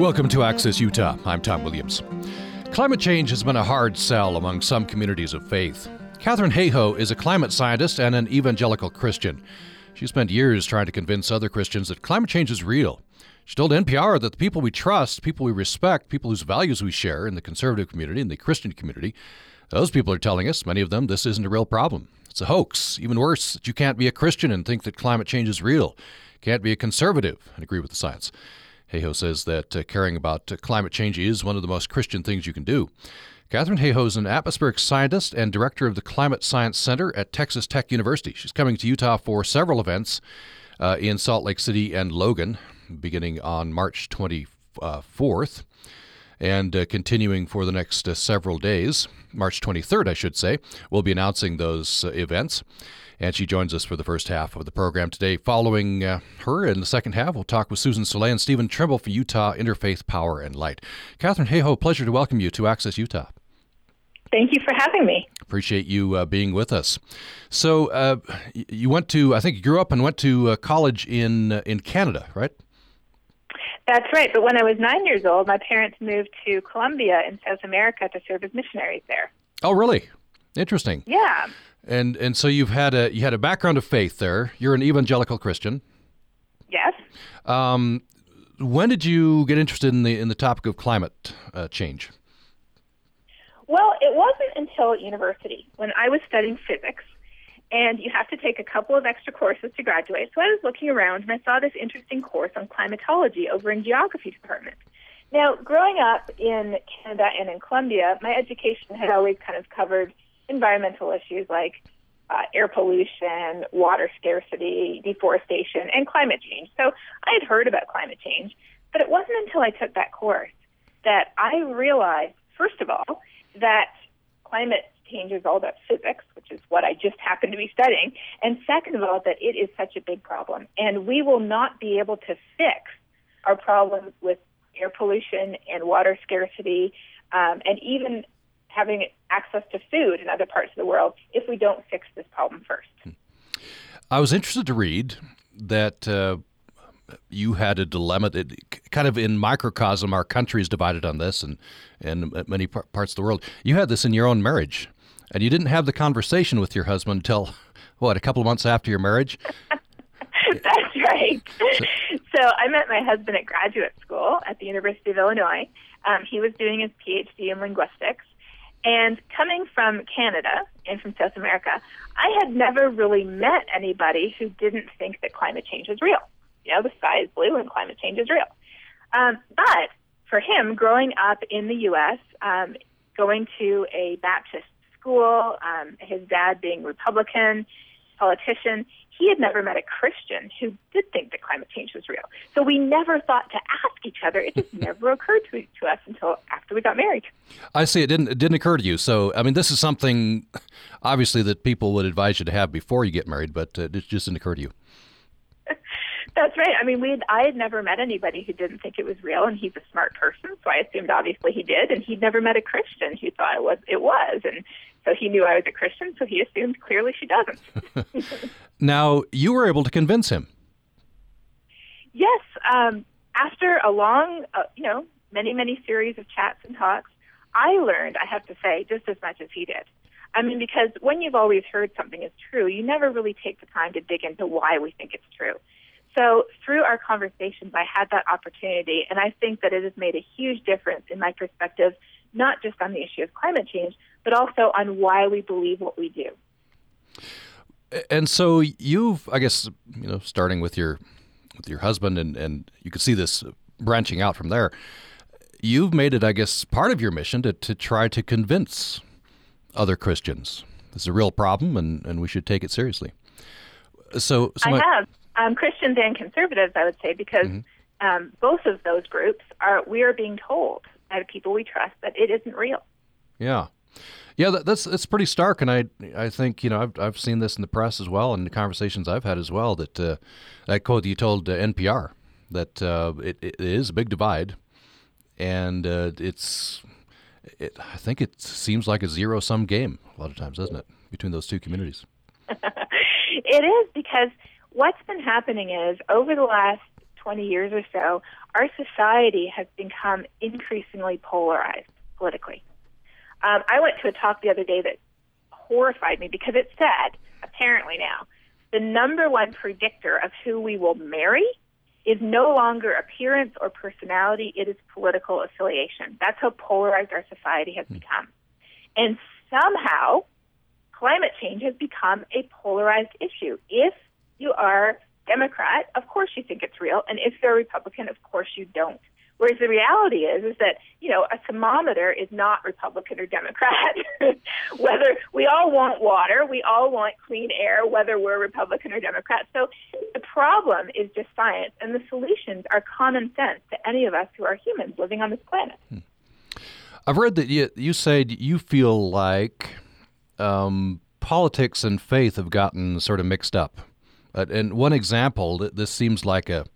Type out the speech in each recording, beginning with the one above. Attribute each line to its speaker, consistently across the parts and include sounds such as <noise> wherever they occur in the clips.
Speaker 1: Welcome to Access Utah. I'm Tom Williams. Climate change has been a hard sell among some communities of faith. Katharine Hayhoe is a climate scientist and an evangelical Christian. She spent years trying to convince other Christians that climate change is real. She told NPR that the people we trust, people we respect, people whose values we share in the conservative community and the Christian community, those people are telling us, many of them, this isn't a real problem. It's a hoax. Even worse, that you can't be a Christian and think that climate change is real. Can't be a conservative and agree with the science. Hayhoe says that uh, caring about uh, climate change is one of the most Christian things you can do. Katharine Hayhoe is an atmospheric scientist and director of the Climate Science Center at Texas Tech University. She's coming to Utah for several events uh, in Salt Lake City and Logan, beginning on March 24th and uh, continuing for the next uh, several days. March 23rd, I should say, we'll be announcing those uh, events. And she joins us for the first half of the program today. Following uh, her in the second half, we'll talk with Susan Soleil and Stephen Trimble from Utah Interfaith Power and Light. Katharine Hayhoe, pleasure to welcome you to Access Utah.
Speaker 2: Thank you for having me.
Speaker 1: Appreciate you uh, being with us. So, uh, you went to, I think you grew up and went to uh, college in uh, in Canada, right?
Speaker 2: That's right. But when I was nine years old, my parents moved to Colombia in South America to serve as missionaries there.
Speaker 1: Oh, really? Interesting.
Speaker 2: Yeah.
Speaker 1: And and so you've had a you had a background of faith there. You're an evangelical Christian.
Speaker 2: Yes.
Speaker 1: Um, when did you get interested in the in the topic of climate uh, change?
Speaker 2: Well, it wasn't until university when I was studying physics, and you have to take a couple of extra courses to graduate. So I was looking around and I saw this interesting course on climatology over in geography department. Now, growing up in Canada and in Colombia, my education had always kind of covered environmental issues like uh, air pollution, water scarcity, deforestation, and climate change. So I had heard about climate change, but it wasn't until I took that course that I realized, first of all, that climate change is all about physics, which is what I just happened to be studying, and second of all, that it is such a big problem, and we will not be able to fix our problems with air pollution and water scarcity, um, and even having access to food in other parts of the world if we don't fix this problem first.
Speaker 1: I was interested to read that uh, you had a dilemma that kind of in microcosm, our country is divided on this and, and many parts of the world. You had this in your own marriage, and you didn't have the conversation with your husband until, <laughs> what, a couple of months after your marriage? <laughs>
Speaker 2: That's right. So, so I met my husband at graduate school at the University of Illinois. Um, he was doing his PhD in linguistics. And coming from Canada and from South America, I had never really met anybody who didn't think that climate change was real. You know, the sky is blue and climate change is real. Um, but for him, growing up in the U.S., um, going to a Baptist school, um, his dad being Republican, politician, he had never met a Christian who did think that climate change was real. So we never thought to ask each other. It just <laughs> never occurred to, to us until after we got married.
Speaker 1: I see. It didn't. It didn't occur to you. So I mean, this is something obviously that people would advise you to have before you get married, but uh, it just didn't occur to you.
Speaker 2: That's right. I mean, we I had never met anybody who didn't think it was real, and he's a smart person, so I assumed obviously he did. And he'd never met a Christian who thought it was it was, and so he knew I was a Christian, so he assumed clearly she doesn't. <laughs>
Speaker 1: now you were able to convince him.
Speaker 2: Yes, um, after a long, uh, you know, many many series of chats and talks, I learned, I have to say, just as much as he did. I mean, because when you've always heard something is true, you never really take the time to dig into why we think it's true. So through our conversations, I had that opportunity, and I think that it has made a huge difference in my perspective, not just on the issue of climate change, but also on why we believe what we do.
Speaker 1: And so you've, I guess, you know, starting with your with your husband, and and you could see this branching out from there. You've made it, I guess, part of your mission to to try to convince other Christians this is a real problem, and and we should take it seriously. So, so
Speaker 2: I my, have um, Christians and conservatives, I would say, because mm-hmm. um, both of those groups are we are being told by the people we trust that it isn't real.
Speaker 1: Yeah. Yeah, that, that's that's pretty stark, and I I think you know I've I've seen this in the press as well, and the conversations I've had as well. That uh, that quote you told uh, NPR that uh, it, it is a big divide, and uh, it's it, I think it seems like a zero sum game a lot of times, doesn't it, between those two communities? <laughs>
Speaker 2: it is because what's been happening is over the last 20 years or so, our society has become increasingly polarized politically. Um, I went to a talk the other day that horrified me because it said, apparently now, the number one predictor of who we will marry is no longer appearance or personality, it is political affiliation. That's how polarized our society has hmm. become. And somehow, climate change has become a polarized issue. If you are Democrat, of course you think it's real, and if you're a Republican, of course you don't. Whereas the reality is, is that you know a thermometer is not Republican or Democrat. <laughs> whether we all want water, we all want clean air, whether we're Republican or Democrat. So the problem is just science, and the solutions are common sense to any of us who are humans living on this planet. Hmm.
Speaker 1: I've read that you, you said you feel like um, politics and faith have gotten sort of mixed up. Uh, and one example, this seems like a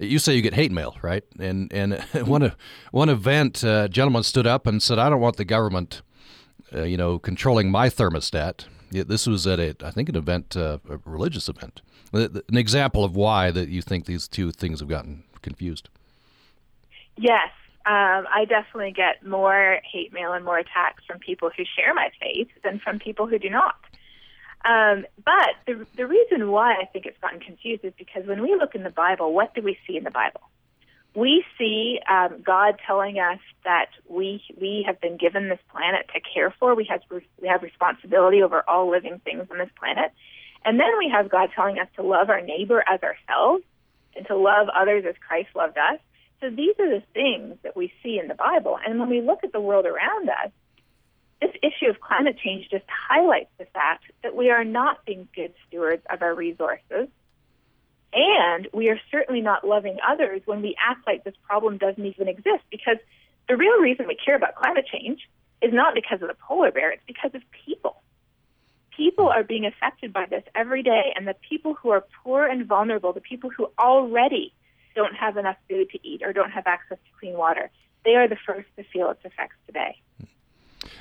Speaker 1: you say you get hate mail, right? And and <laughs> one one event, uh, gentleman stood up and said, "I don't want the government, uh, you know, controlling my thermostat." This was at a, I think, an event, uh, a religious event. An example of why that you think these two things have gotten confused.
Speaker 2: Yes, um, I definitely get more hate mail and more attacks from people who share my faith than from people who do not. Um, but the, the reason why I think it's gotten confused is because when we look in the Bible, what do we see in the Bible? We see um, God telling us that we we have been given this planet to care for. We have we have responsibility over all living things on this planet, and then we have God telling us to love our neighbor as ourselves and to love others as Christ loved us. So these are the things that we see in the Bible. And when we look at the world around us, this issue of climate change just highlights the fact that we are not being good stewards of our resources. And we are certainly not loving others when we act like this problem doesn't even exist. Because the real reason we care about climate change is not because of the polar bear, it's because of people. People are being affected by this every day, and the people who are poor and vulnerable, the people who already don't have enough food to eat or don't have access to clean water, they are the first to feel its effects today.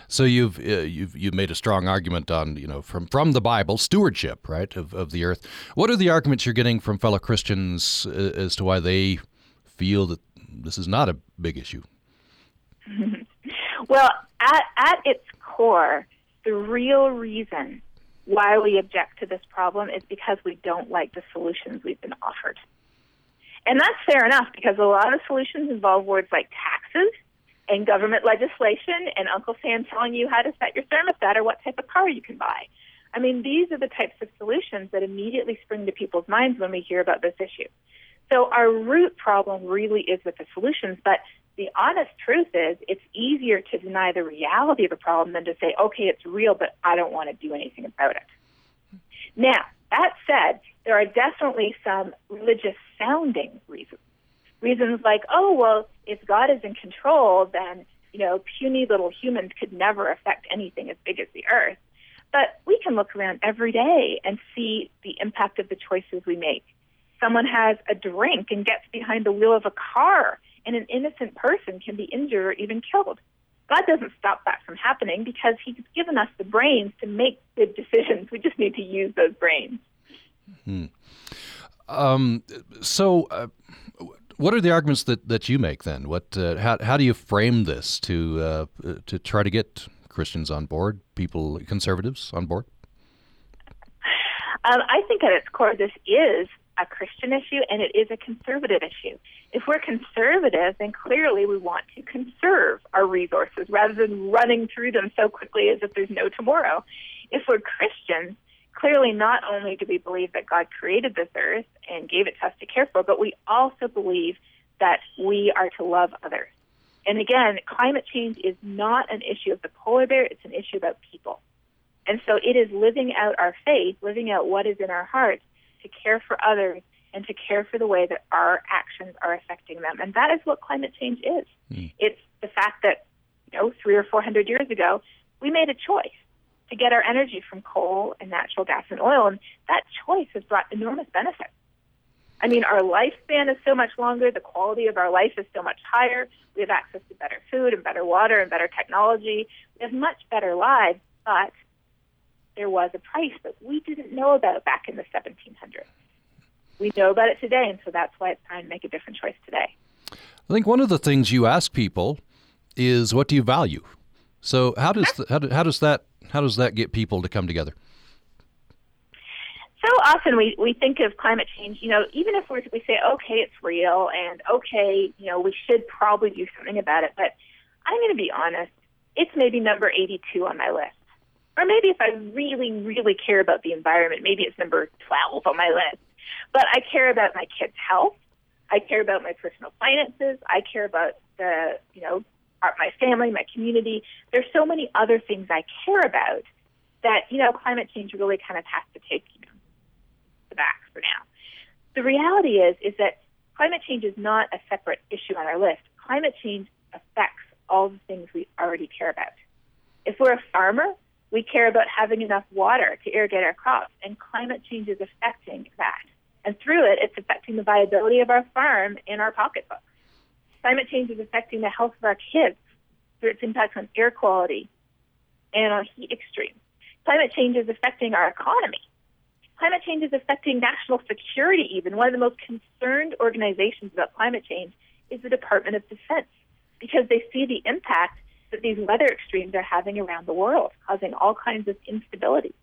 Speaker 1: So you've uh, you've you've made a strong argument on you know from from the Bible stewardship right of, of the earth. What are the arguments you're getting from fellow Christians uh, as to why they feel that this is not a big issue? <laughs>
Speaker 2: well, at at its core, the real reason why we object to this problem is because we don't like the solutions we've been offered. And that's fair enough because a lot of solutions involve words like taxes and government legislation and Uncle Sam telling you how to set your thermostat or what type of car you can buy. I mean, these are the types of solutions that immediately spring to people's minds when we hear about this issue. So our root problem really is with the solutions, but the honest truth is it's easier to deny the reality of a problem than to say, okay, it's real, but I don't want to do anything about it. Now, that said, there are definitely some religious sounding reasons reasons like, oh, well, if God is in control, then, you know, puny little humans could never affect anything as big as the earth. But we can look around every day and see the impact of the choices we make. Someone has a drink and gets behind the wheel of a car, and an innocent person can be injured or even killed. God doesn't stop that from happening because He's given us the brains to make good decisions. We just need to use those brains.
Speaker 1: Hmm. Um, so, uh, what are the arguments that, that you make then? What uh, how how do you frame this to uh, to try to get Christians on board, people conservatives on board?
Speaker 2: Um, I think at its core, this is a Christian issue and it is a conservative issue. If we're conservative, then clearly we want to conserve our resources rather than running through them so quickly as if there's no tomorrow. If we're Christians, clearly not only do we believe that God created this earth and gave it to us to care for, but we also believe that we are to love others. And again, climate change is not an issue of the polar bear, it's an issue about people. And so it is living out our faith, living out what is in our hearts to care for others and to care for the way that our actions are affecting them. And that is what climate change is. Mm. It's the fact that, you know, three or four hundred years ago, we made a choice to get our energy from coal and natural gas and oil. And that choice has brought enormous benefits. I mean, our lifespan is so much longer. The quality of our life is so much higher. We have access to better food and better water and better technology. We have much better lives, but there was a price that we didn't know about back in the 1700s. we know about it today, and so that's why it's time to make a different choice today.
Speaker 1: I think one of the things you ask people is, "What do you value?" So how does the, how, do, how does that how does that get people to come together?
Speaker 2: So often we, we think of climate change, you know, even if we're, we say, okay, it's real and okay, you know, we should probably do something about it. But I'm going to be honest, it's maybe number 82 on my list. Or maybe if I really, really care about the environment, maybe it's number 12 on my list. But I care about my kids' health. I care about my personal finances. I care about the, you know, my family, my community. There's so many other things I care about that, you know, climate change really kind of has to take you know, the back for now. The reality is, is that climate change is not a separate issue on our list. Climate change affects all the things we already care about. If we're a farmer, we care about having enough water to irrigate our crops, and climate change is affecting that. And through it, it's affecting the viability of our farm and our pocketbooks. Climate change is affecting the health of our kids through its impacts on air quality and on heat extremes. Climate change is affecting our economy. Climate change is affecting national security, even. One of the most concerned organizations about climate change is the Department of Defense because they see the impact that these weather extremes are having around the world, causing all kinds of instability.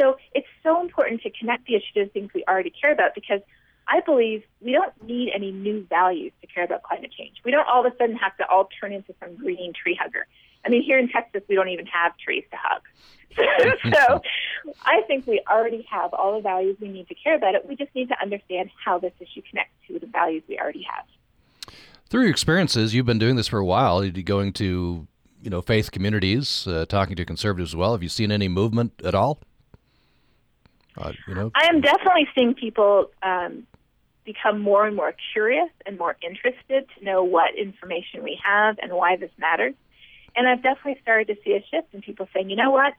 Speaker 2: So it's so important to connect the issue to things we already care about because I believe we don't need any new values to care about climate change. We don't all of a sudden have to all turn into some green tree hugger. I mean, here in Texas, we don't even have trees to hug. <laughs> so <laughs> I think we already have all the values we need to care about it. We just need to understand how this issue connects to the values we already have.
Speaker 1: Through your experiences, you've been doing this for a while. You're going to, you know, faith communities, uh, talking to conservatives as well. Have you seen any movement at all?
Speaker 2: Uh, you know, I am definitely seeing people um, become more and more curious and more interested to know what information we have and why this matters. And I've definitely started to see a shift in people saying, you know what,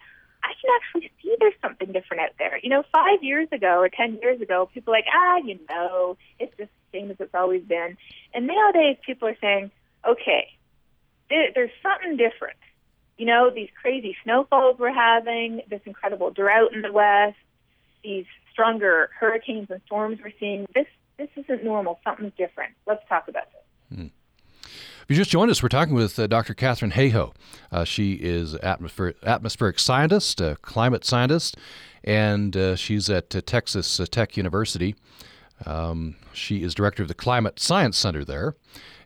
Speaker 2: I can actually see there's something different out there. You know, five years ago or 10 years ago, people were like, ah, you know, it's just the same as it's always been. And nowadays, people are saying, okay, there, there's something different. You know, these crazy snowfalls we're having, this incredible drought in the West, these stronger hurricanes and storms we're seeing. This this isn't normal. Something's different. Let's talk about this. Hmm.
Speaker 1: If you just joined us, we're talking with uh, Dr. Katharine Hayhoe. Uh, she is atmospheric, atmospheric scientist, a climate scientist, and uh, she's at uh, Texas uh, Tech University. Um, she is director of the Climate Science Center there,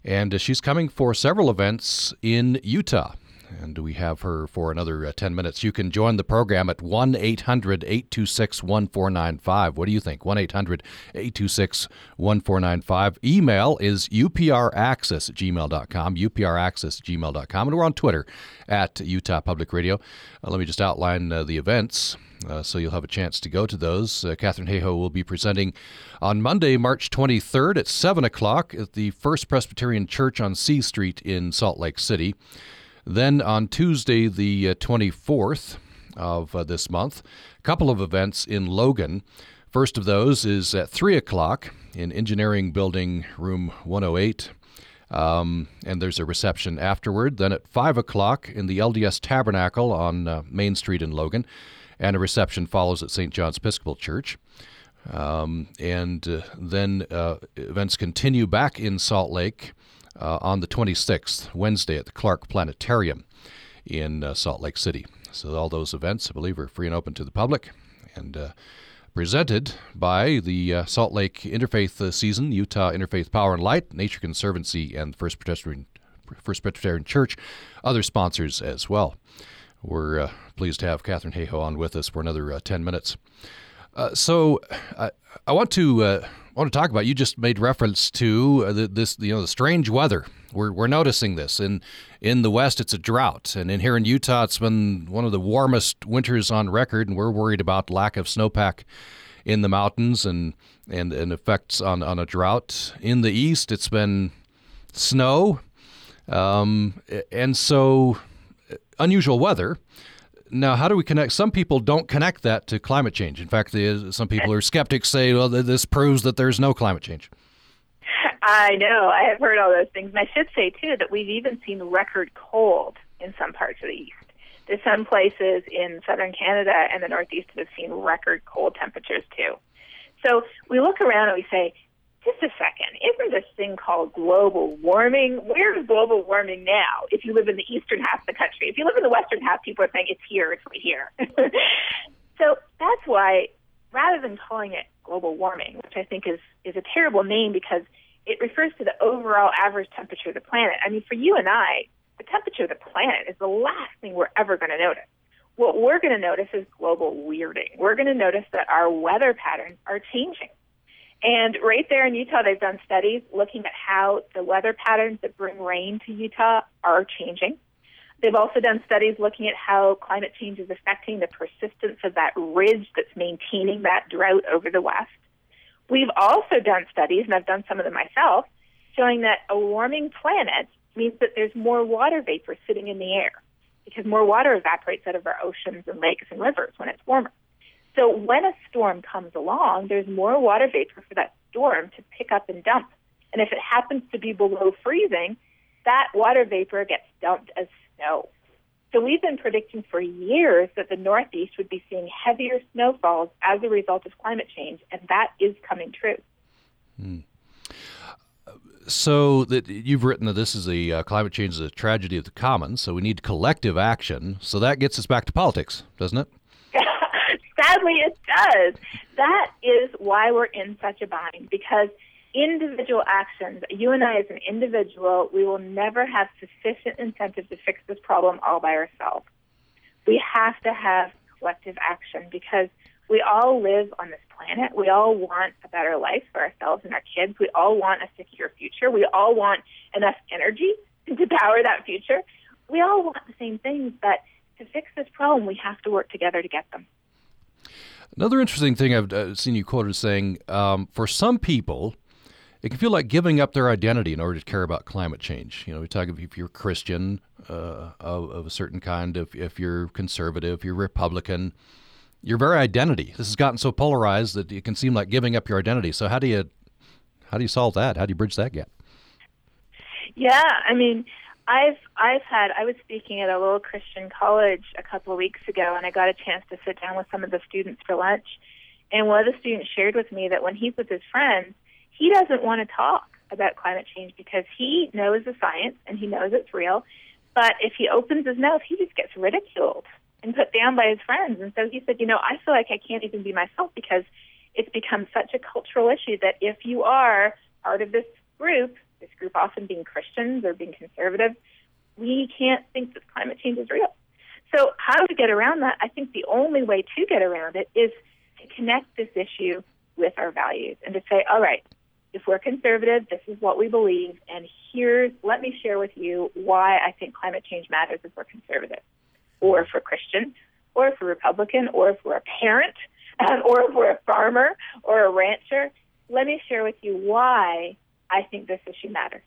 Speaker 1: and uh, she's coming for several events in Utah and we have her for another uh, 10 minutes. You can join the program at 1 800 826 1495. What do you think? 1 800 826 1495. Email is upraccess at gmail.com, upraccess at gmail.com. And we're on Twitter at Utah Public Radio. Uh, let me just outline uh, the events. Uh, so you'll have a chance to go to those. Uh, Katharine Hayhoe will be presenting on Monday, March 23rd at 7 o'clock at the First Presbyterian Church on C Street in Salt Lake City. Then on Tuesday, the 24th uh, of uh, this month, a couple of events in Logan. First of those is at 3 o'clock in Engineering Building, Room 108. Um, and there's a reception afterward. Then at 5 o'clock in the LDS Tabernacle on uh, Main Street in Logan. And a reception follows at St. John's Episcopal Church. Um, and uh, then uh, events continue back in Salt Lake uh, on the 26th, Wednesday, at the Clark Planetarium in uh, Salt Lake City. So, all those events, I believe, are free and open to the public and uh, presented by the uh, Salt Lake Interfaith uh, Season, Utah Interfaith Power and Light, Nature Conservancy, and First Presbyterian, First Presbyterian Church, other sponsors as well. We're uh, pleased to have Katharine Hayhoe on with us for another 10 minutes. so, I want to I want to talk about. You just made reference to uh, the, this, you know, the strange weather. We're, we're noticing this in in the West. It's a drought, and in here in Utah, it's been one of the warmest winters on record, and we're worried about lack of snowpack in the mountains and and, and effects on, on a drought. In the East, it's been snow, um, and so uh, unusual weather. Now, how do we connect? Some people don't connect that to climate change. In fact, some people are skeptics say, well, this proves that there's no climate change.
Speaker 2: I know. I have heard all those things. And I should say, too, that we've even seen record cold in some parts of the East. There's some places in southern Canada and the Northeast that have seen record cold temperatures, too. So we look around and we say, just a second, isn't this thing called global warming? Where's global warming now if you live in the eastern half of the country? If you live in the western half, people are saying it's here, it's right here. <laughs> so that's why, rather than calling it global warming, which I think is, is a terrible name because it refers to the overall average temperature of the planet. I mean, for you and I, the temperature of the planet is the last thing we're ever going to notice. What we're going to notice is global weirding. We're going to notice that our weather patterns are changing. And right there in Utah, they've done studies looking at how the weather patterns that bring rain to Utah are changing. They've also done studies looking at how climate change is affecting the persistence of that ridge that's maintaining that drought over the West. We've also done studies, and I've done some of them myself, showing that a warming planet means that there's more water vapor sitting in the air because more water evaporates out of our oceans and lakes and rivers when it's warmer. So when a storm comes along, there's more water vapor for that storm to pick up and dump. And if it happens to be below freezing, that water vapor gets dumped as snow. So we've been predicting for years that the Northeast would be seeing heavier snowfalls as a result of climate change, and that is coming true. Hmm.
Speaker 1: So that you've written that this is a uh, climate change is a tragedy of the commons. So we need collective action. So that gets us back to politics, doesn't it?
Speaker 2: Sadly, it does. That is why we're in such a bind because individual actions, you and I as an individual, we will never have sufficient incentive to fix this problem all by ourselves. We have to have collective action because we all live on this planet. We all want a better life for ourselves and our kids. We all want a secure future. We all want enough energy to power that future. We all want the same things, but to fix this problem, we have to work together to get them.
Speaker 1: Another interesting thing I've uh, seen you quoted saying um, for some people, it can feel like giving up their identity in order to care about climate change. You know, we talk if you're Christian uh, of, of, a certain kind, if, if you're conservative, if you're Republican, your very identity. This has gotten so polarized that it can seem like giving up your identity. So how do you how do you solve that? How do you bridge that gap?
Speaker 2: Yeah, I mean, I've I've had I was speaking at a little Christian college a couple of weeks ago, and I got a chance to sit down with some of the students for lunch. And one of the students shared with me that when he's with his friends, he doesn't want to talk about climate change because he knows the science and he knows it's real. But if he opens his mouth, he just gets ridiculed and put down by his friends. And so he said, you know, I feel like I can't even be myself because it's become such a cultural issue that if you are part of this group, this group often being Christians or being conservative, we can't think that climate change is real. So, how do we get around that? I think the only way to get around it is to connect this issue with our values and to say, all right, if we're conservative, this is what we believe, and here's, let me share with you why I think climate change matters if we're conservative, or if we're Christian, or if we're Republican, or if we're a parent, <laughs> or if we're a farmer or a rancher. Let me share with you why I think this issue matters.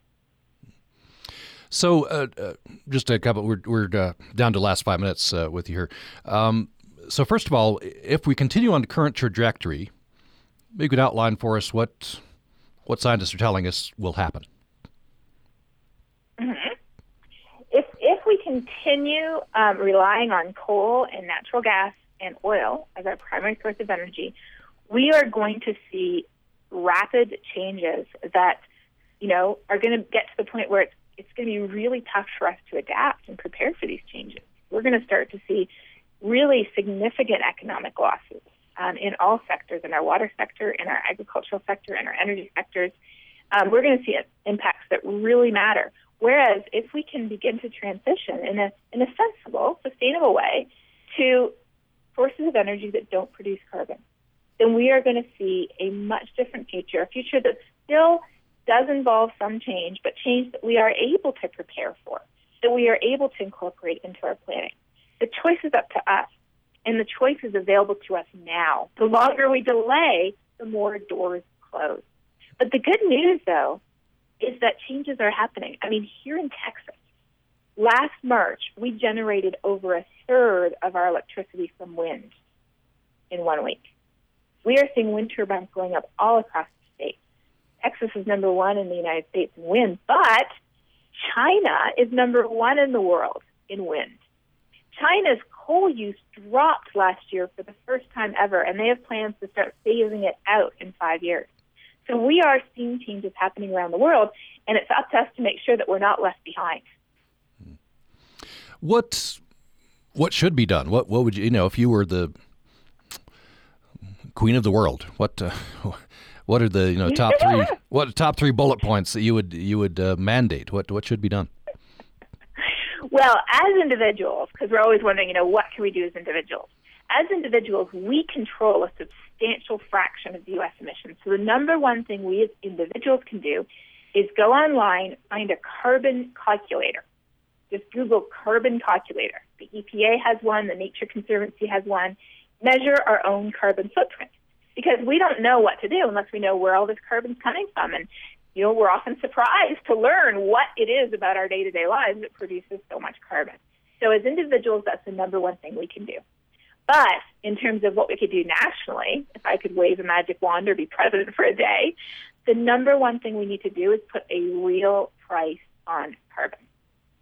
Speaker 1: So, uh, uh, just a couple. We're, we're uh, down to last five minutes uh, with you here. Um, so, first of all, if we continue on the current trajectory, maybe you could outline for us what what scientists are telling us will happen.
Speaker 2: Mm-hmm. If if we continue um, relying on coal and natural gas and oil as our primary source of energy, we are going to see rapid changes that you know, are going to get to the point where it's, it's going to be really tough for us to adapt and prepare for these changes. We're going to start to see really significant economic losses um, in all sectors, in our water sector, in our agricultural sector, in our energy sectors. Um, we're going to see impacts that really matter. Whereas if we can begin to transition in a, in a sensible, sustainable way to sources of energy that don't produce carbon, then we are going to see a much different future, a future that still does involve some change, but change that we are able to prepare for, that we are able to incorporate into our planning. The choice is up to us, and the choice is available to us now. The longer we delay, the more doors close. But the good news, though, is that changes are happening. I mean, here in Texas, last March, we generated over a third of our electricity from wind in one week. We are seeing wind turbines going up all across Texas is number one in the United States in wind, but China is number one in the world in wind. China's coal use dropped last year for the first time ever, and they have plans to start phasing it out in five years. So we are seeing changes happening around the world, and it's up to us to make sure that we're not left behind.
Speaker 1: What what should be done? What what would you you know if you were the queen of the world? What uh, what are the you know top three <laughs> what top three bullet points that you would you would uh, mandate? What what should be done?
Speaker 2: Well, as individuals, because we're always wondering, you know, what can we do as individuals? As individuals, we control a substantial fraction of the U.S. emissions. So the number one thing we as individuals can do is go online, find a carbon calculator. Just Google carbon calculator. The EPA has one, the Nature Conservancy has one. Measure our own carbon footprint because we don't know what to do unless we know where all this carbon's coming from. And you know, we're often surprised to learn what it is about our day-to-day lives that produces so much carbon. So as individuals, that's the number one thing we can do. But in terms of what we could do nationally, if I could wave a magic wand or be president for a day, the number one thing we need to do is put a real price on carbon.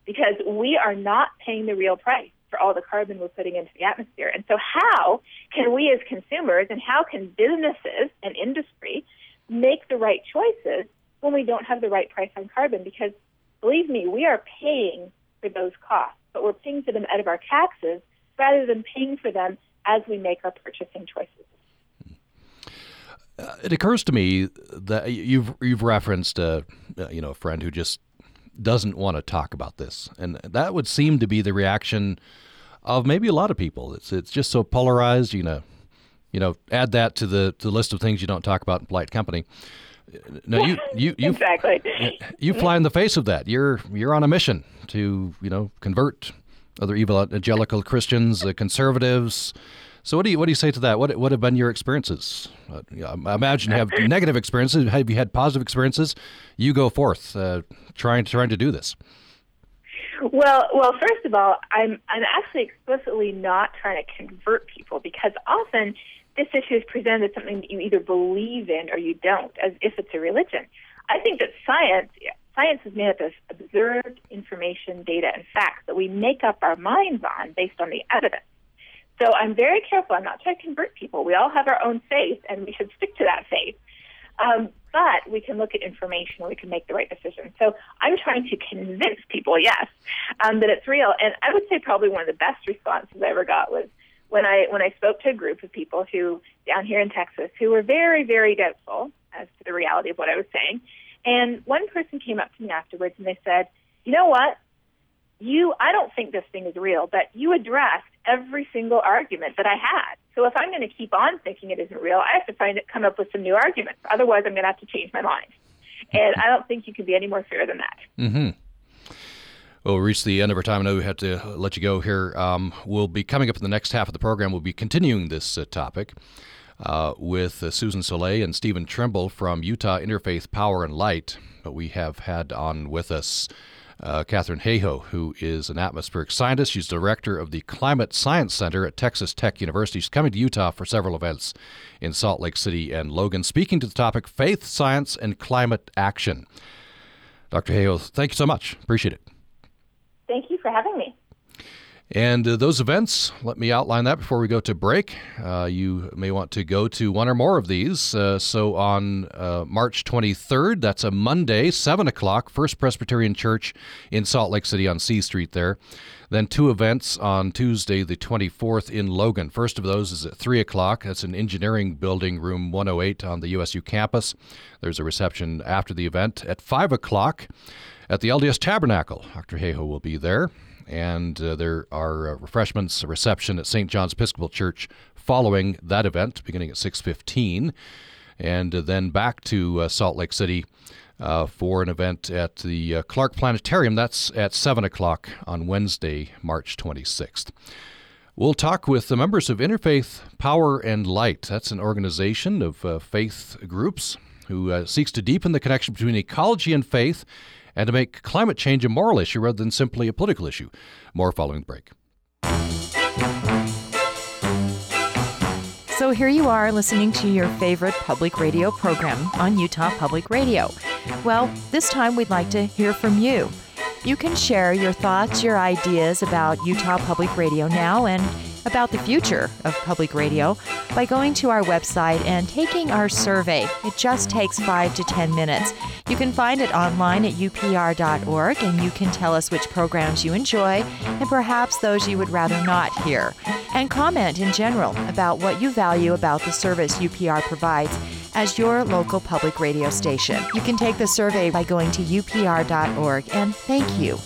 Speaker 2: Because we are not paying the real price for all the carbon we're putting into the atmosphere. And so how can we as consumers and how can businesses and industry make the right choices when we don't have the right price on carbon because believe me, we are paying for those costs, but we're paying for them out of our taxes rather than paying for them as we make our purchasing choices.
Speaker 1: Uh, it occurs to me that you've you've referenced a uh, you know a friend who just doesn't want to talk about this, and that would seem to be the reaction of maybe a lot of people. It's it's just so polarized. You know, you know, add that to the to the list of things you don't talk about in polite company. No, you <laughs> you you
Speaker 2: exactly.
Speaker 1: You fly in the face of that. You're you're on a mission to you know convert other evangelical Christians, uh, conservatives. So what do you what do you say to that? What what have been your experiences? Uh, I imagine you have <laughs> negative experiences. Have you had positive experiences? You go forth, uh, trying trying to do this.
Speaker 2: Well, well, first of all, I'm I'm actually explicitly not trying to convert people because often this issue is presented as something that you either believe in or you don't, as if it's a religion. I think that science science is made up of observed information, data, and facts that we make up our minds on based on the evidence. So I'm very careful. I'm not trying to convert people. We all have our own faith, and we should stick to that faith. Um, but we can look at information. We can make the right decision. So I'm trying to convince people, yes, um, that it's real. And I would say probably one of the best responses I ever got was when I when I spoke to a group of people who down here in Texas who were very very doubtful as to the reality of what I was saying, and one person came up to me afterwards and they said, "You know what? You I don't think this thing is real, but you addressed every single argument that I had. So if I'm going to keep on thinking it isn't real, I have to find it come up with some new arguments. Otherwise, I'm going to have to change my mind." And I don't think you can be any more fair than that.
Speaker 1: Mm-hmm. Well, we reached the end of our time. I know we have to let you go here. Um, we'll be coming up in the next half of the program. We'll be continuing this uh, topic uh, with uh, Susan Soleil and Stephen Trimble from Utah Interfaith Power and Light. But we have had on with us uh, Katharine Hayhoe, who is an atmospheric scientist. She's director of the Climate Science Center at Texas Tech University. She's coming to Utah for several events in Salt Lake City and Logan, speaking to the topic faith, science, and climate action. Dr. Hayhoe, thank you so much. Appreciate it.
Speaker 2: Thank you for having me.
Speaker 1: And uh, those events, let me outline that before we go to break. Uh, you may want to go to one or more of these. Uh, so on uh, March 23rd, that's a Monday, 7 o'clock, First Presbyterian Church in Salt Lake City on C Street there. Then two events on Tuesday, the 24th in Logan. First of those is at 3 o'clock. That's an engineering building, room 108 on the USU campus. There's a reception after the event. At 5 o'clock, at the LDS Tabernacle. Dr. Hayhoe will be there, and uh, there are uh, refreshments, a reception at St. John's Episcopal Church following that event, beginning at 6:15, and uh, then back to uh, Salt Lake City. For an event at the Clark Planetarium. That's at 7 o'clock on Wednesday, March 26th. We'll talk with the members of Interfaith Power and Light. That's an organization of faith groups who seeks to deepen the connection between ecology and faith and to make climate change a moral issue rather than simply a political issue. More following the break.
Speaker 3: So here you are listening to your favorite public radio program on Utah Public Radio. Well, this time we'd like to hear from you. You can share your thoughts, your ideas about Utah Public Radio now and about the future of public radio by going to our website and taking our survey. It just takes five to ten minutes. You can find it online at upr.org and you can tell us which programs you enjoy and perhaps those you would rather not hear. And comment in general about what you value about the service UPR provides as your local public radio station. You can take the survey by going to upr.org and thank you.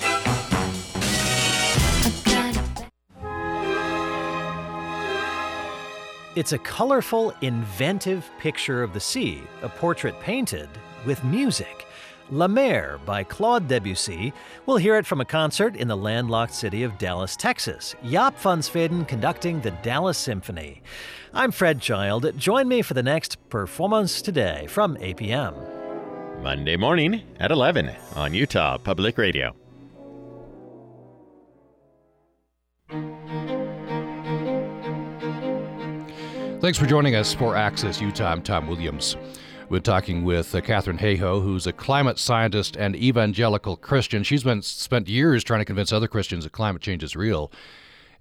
Speaker 4: It's a colorful, inventive picture of the sea, a portrait painted with music. La Mer by Claude Debussy. We'll hear it from a concert in the landlocked city of Dallas, Texas. Jaap van Zweden conducting the Dallas Symphony. I'm Fred Child. Join me for the next performance today from APM.
Speaker 5: Monday morning at 11 on Utah Public Radio.
Speaker 1: Thanks for joining us for Access Utah. I'm Tom Williams. We're talking with uh, Katharine Hayhoe, who's a climate scientist and evangelical Christian. She's been spent years trying to convince other Christians that climate change is real.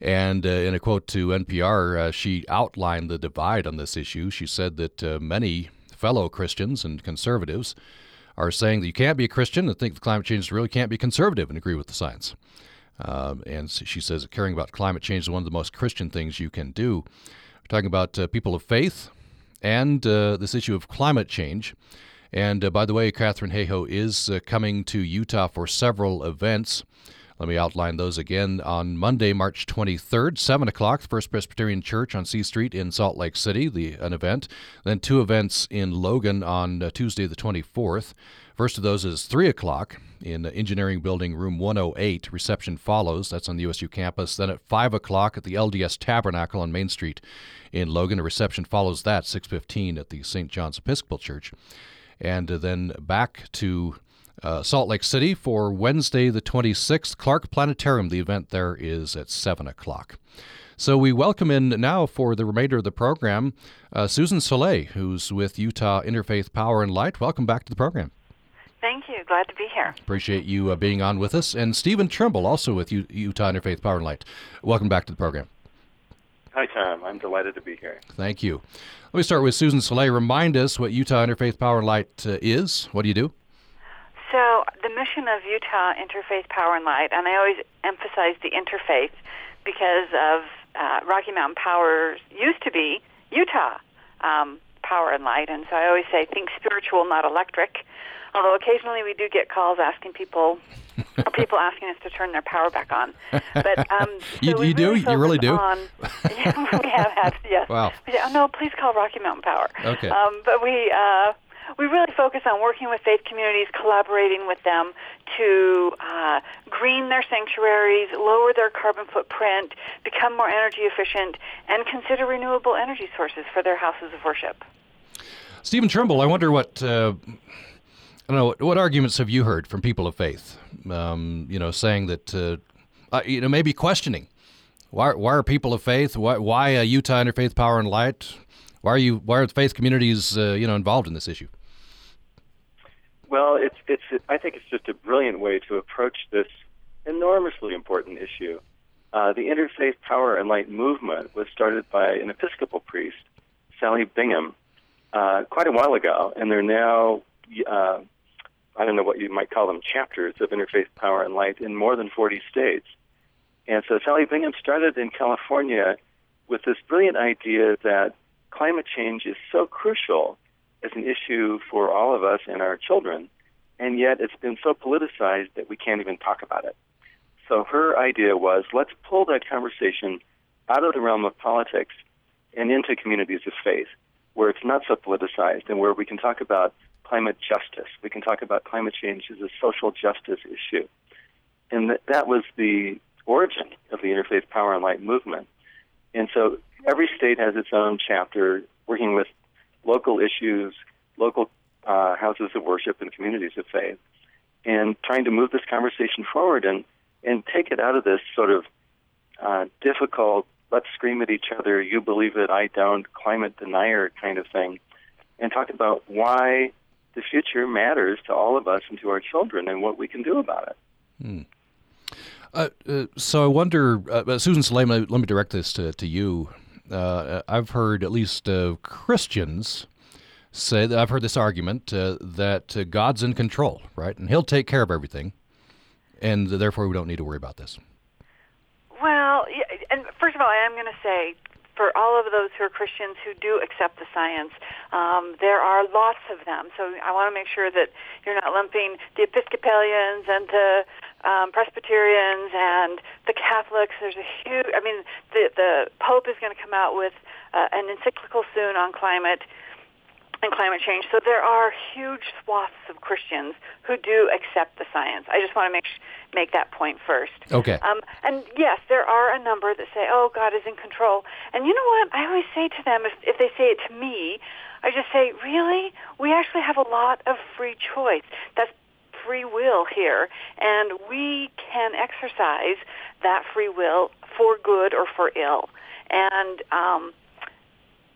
Speaker 1: And uh, in a quote to NPR, uh, she outlined the divide on this issue. She said that uh, many fellow Christians and conservatives are saying that you can't be a Christian and think that climate change is real. You can't be conservative and agree with the science. Um, and she says that caring about climate change is one of the most Christian things you can do. We're talking about uh, people of faith and uh, this issue of climate change. And uh, by the way, Katharine Hayhoe is uh, coming to Utah for several events. Let me outline those again. On Monday, March 23rd, 7 o'clock, First Presbyterian Church on C Street in Salt Lake City, the, an event. Then two events in Logan on uh, Tuesday, the 24th. First of those is 3 o'clock in the Engineering Building, Room 108. Reception follows. That's on the USU campus. Then at 5 o'clock at the LDS Tabernacle on Main Street in Logan. A reception follows that, 615 at the St. John's Episcopal Church. And uh, then back to uh, Salt Lake City for Wednesday, the 26th. Clark Planetarium, the event there is at 7 o'clock. So we welcome in now for the remainder of the program uh, Susan Soleil, who's with Utah Interfaith Power and Light. Welcome back to the program.
Speaker 6: Thank you. Glad to be here.
Speaker 1: Appreciate you uh, being on with us. And Stephen Trimble, also with U- Utah Interfaith Power and Light. Welcome back to the program.
Speaker 7: Hi, Tom. I'm delighted to be here.
Speaker 1: Thank you. Let me start with Susan Soleil. Remind us what Utah Interfaith Power and Light uh, is. What do you do?
Speaker 6: So, the mission of Utah Interfaith Power and Light, and I always emphasize the interfaith because of uh, Rocky Mountain Power used to be Utah um, Power and Light, and so I always say think spiritual, not electric. Although occasionally we do get calls asking people, or <laughs> people asking us to turn their power back on. But <laughs> um, so
Speaker 1: you, you do? You really do?
Speaker 6: On, <laughs> yeah, we have had yes.
Speaker 1: Wow.
Speaker 6: Oh no, please call Rocky Mountain Power.
Speaker 1: Okay.
Speaker 6: Um, but we. Uh, we really focus on working with faith communities, collaborating with them to uh, green their sanctuaries, lower their carbon footprint, become more energy efficient, and consider renewable energy sources for their houses of worship.
Speaker 1: Stephen Trimble, I wonder what. Uh, I don't know what, arguments have you heard from people of faith? Um, you know, saying that uh, uh, you know maybe questioning why why are people of faith why why uh, Utah Interfaith Power and Light why are you why are faith communities uh, you know involved in this issue?
Speaker 7: Well, it's it's. I think it's just a brilliant way to approach this enormously important issue. Uh, the Interfaith Power and Light movement was started by an Episcopal priest, Sally Bingham, uh, quite a while ago, and they're now. Uh, I don't know what you might call them, chapters of Interfaith Power and Light in more than 40 states. And so Sally Bingham started in California with this brilliant idea that climate change is so crucial as an issue for all of us and our children, and yet it's been so politicized that we can't even talk about it. So her idea was let's pull that conversation out of the realm of politics and into communities of faith, where it's not so politicized and where we can talk about climate justice. We can talk about climate change as a social justice issue. And that, that was the origin of the Interfaith Power and Light movement. And so every state has its own chapter working with local issues, local uh, houses of worship, and communities of faith, and trying to move this conversation forward and, and take it out of this sort of uh, difficult, let's scream at each other, you believe it, I don't, climate denier kind of thing, and talk about why the future matters to all of us and to our children and what we can do about it.
Speaker 1: Hmm. Uh, uh, so I wonder, uh, uh Susan Soleil, let me direct this to, to you. Uh, I've heard at least uh, Christians say that I've heard this argument that God's in control, right? And He'll take care of everything, and therefore we don't need to worry about this.
Speaker 6: Well, and first of all, I am going to say for all of those who are Christians who do accept the science, um, there are lots of them. So I want to make sure that you're not lumping the Episcopalians and the um, Presbyterians and the Catholics. There's a huge. I mean, the the Pope is going to come out with uh, an encyclical soon on climate and climate change. So there are huge swaths of Christians who do accept the science. I just want to make make that point first.
Speaker 1: Okay.
Speaker 6: Um, and yes, there are a number that say, "Oh, God is in control." And you know what? I always say to them, if if they say it to me, I just say, "Really? We actually have a lot of free choice. That's free will here, and we can exercise that free will for good or for ill." And um,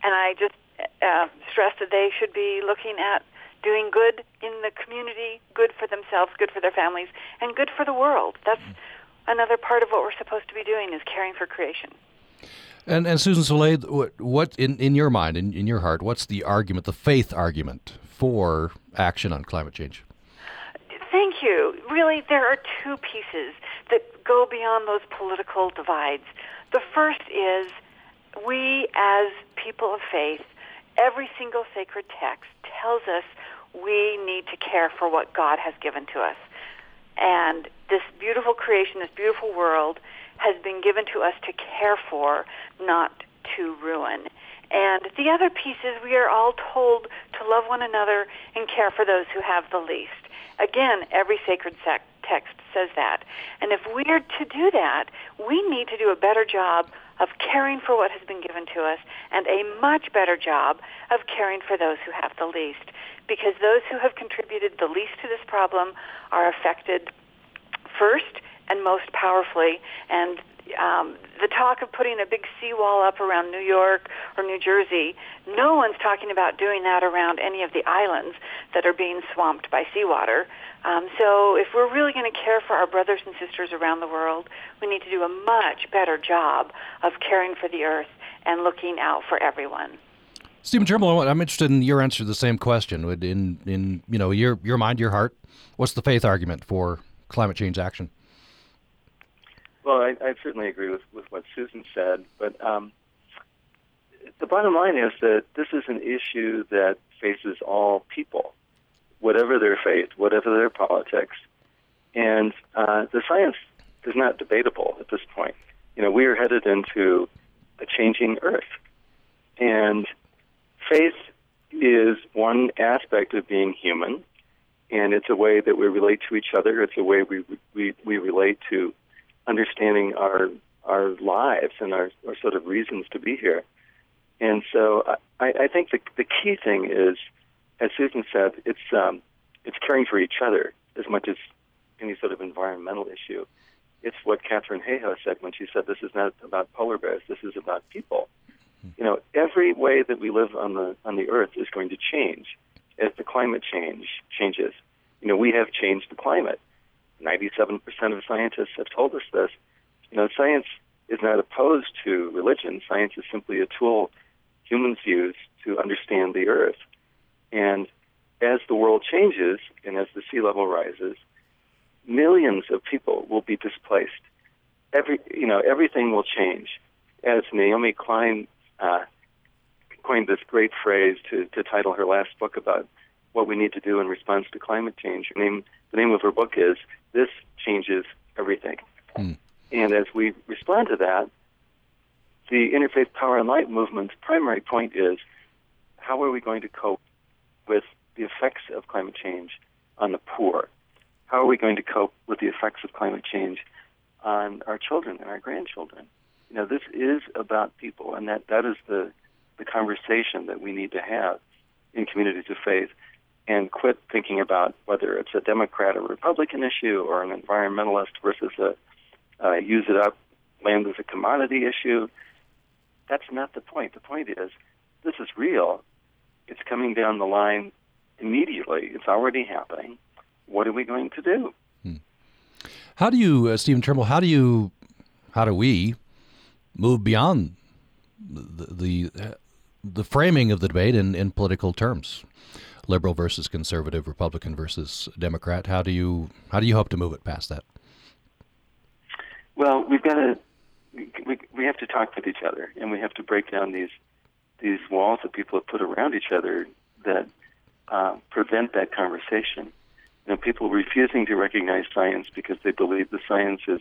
Speaker 6: and I just uh, stress that they should be looking at doing good in the community, good for themselves, good for their families, and good for the world. That's another part of what we're supposed to be doing is caring for creation.
Speaker 1: And, and Susan Soleil, what, what in, in your mind, in, in your heart, what's the argument, the faith argument for action on climate change?
Speaker 6: Thank you. Really, there are two pieces that go beyond those political divides. The first is we as people of faith every single sacred text tells us we need to care for what God has given to us. And this beautiful creation, this beautiful world, has been given to us to care for, not to ruin. And the other piece is we are all told to love one another and care for those who have the least. Again, every sacred text says that. And if we are to do that, we need to do a better job of caring for what has been given to us and a much better job of caring for those who have the least. Because those who have contributed the least to this problem are affected first and most powerfully. And um, the talk of putting a big seawall up around New York or New Jersey, no one's talking about doing that around any of the islands that are being swamped by seawater. Um, so if we're really going to care for our brothers and sisters around the world, we need to do a much better job of caring for the earth and looking out for everyone.
Speaker 1: Stephen Trimble, I'm interested in your answer to the same question. In in you know your your mind, your heart, what's the faith argument for climate change action?
Speaker 7: Well, I, I certainly agree with, with what Susan said, but um, the bottom line is that this is an issue that faces all people whatever their faith, whatever their politics. And uh, the science is not debatable at this point. You know, we are headed into a changing earth. And faith is one aspect of being human, and it's a way that we relate to each other. It's a way we, we, we relate to understanding our, our lives and our, our sort of reasons to be here. And so I, I think the, the key thing is as Susan said, it's um, it's caring for each other as much as any sort of environmental issue. It's what Katharine Hayhoe said when she said, "This is not about polar bears. This is about people." You know, every way that we live on the on the earth is going to change as the climate change changes. You know, we have changed the climate. Ninety-seven percent of scientists have told us this. You know, science is not opposed to religion. Science is simply a tool humans use to understand the earth. And as the world changes and as the sea level rises, millions of people will be displaced. Every, you know, everything will change. As Naomi Klein uh, coined this great phrase to, to title her last book about what we need to do in response to climate change. Her name, the name of her book is "This Changes Everything." Mm. And as we respond to that, the Interfaith Power and Light movement's primary point is how are we going to cope with the effects of climate change on the poor? How are we going to cope with the effects of climate change on our children and our grandchildren? You know, this is about people, and that, that is the, the conversation that we need to have in communities of faith and quit thinking about whether it's a Democrat or Republican issue or an environmentalist versus a uh, use it up, land as a commodity issue. That's not the point. The point is this is real, it's coming down the line immediately. It's already happening. What are we going to do? Hmm.
Speaker 1: How do you, uh, Stephen Trimble? How do you, how do we move beyond the the, uh, the framing of the debate in, in political terms? Liberal versus conservative, Republican versus Democrat. How do you how do you hope to move it past that?
Speaker 7: Well, we've got to we, we have to talk with each other, and we have to break down these these walls that people have put around each other that uh, prevent that conversation. You know, people refusing to recognize science because they believe the science is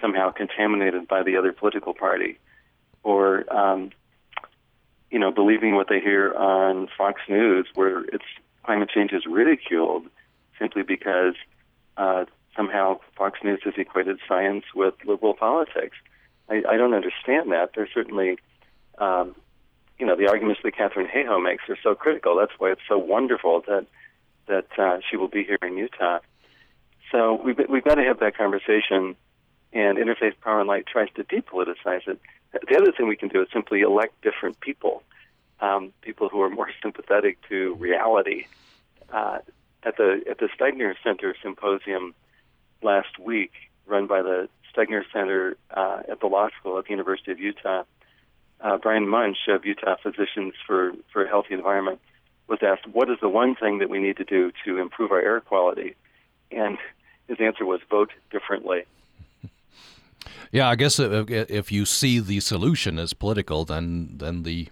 Speaker 7: somehow contaminated by the other political party, or um, you know, believing what they hear on Fox News, where it's climate change is ridiculed simply because uh, somehow Fox News has equated science with liberal politics. I, I don't understand that. There's certainly, um, you know, the arguments that Katharine Hayhoe makes are so critical. That's why it's so wonderful that that uh, she will be here in Utah. So we've we've got to have that conversation, and Interfaith Power and Light tries to depoliticize it. The other thing we can do is simply elect different people, um, people who are more <laughs> sympathetic to reality. Uh, at the at the Stegner Center symposium last week, run by the Stegner Center uh, at the law school at the University of Utah, uh, Brian Moench of Utah Physicians for for a Healthy Environment was asked, "What is the one thing that we need to do to improve our air quality?" And his answer was, "Vote differently." <laughs>
Speaker 1: Yeah, I guess if, you see the solution as political, then then the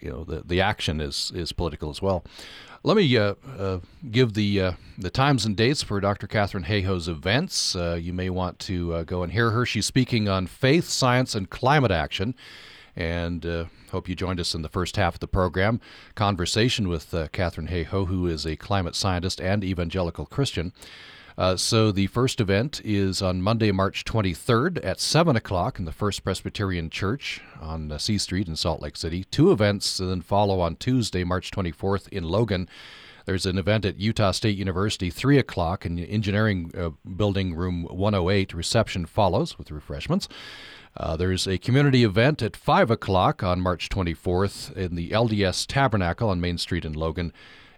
Speaker 1: you know the the action is is political as well. Let me uh, uh, give the uh, the times and dates for Dr. Katharine Hayhoe's events. Uh, you may want to uh, go and hear her. She's speaking on faith, science, and climate action. And uh, hope you joined us in the first half of the program. Conversation with Katharine Hayhoe, who is a climate scientist and evangelical Christian. Uh, so the first event is on Monday, March 23rd at 7 o'clock in the First Presbyterian Church on uh, C Street in Salt Lake City. Two events then follow on Tuesday, March 24th in Logan. There's an event at Utah State University, 3 o'clock in Engineering uh, Building Room 108. Reception follows with refreshments. Uh, there's a community event at 5 o'clock on March 24th in the LDS Tabernacle on Main Street in Logan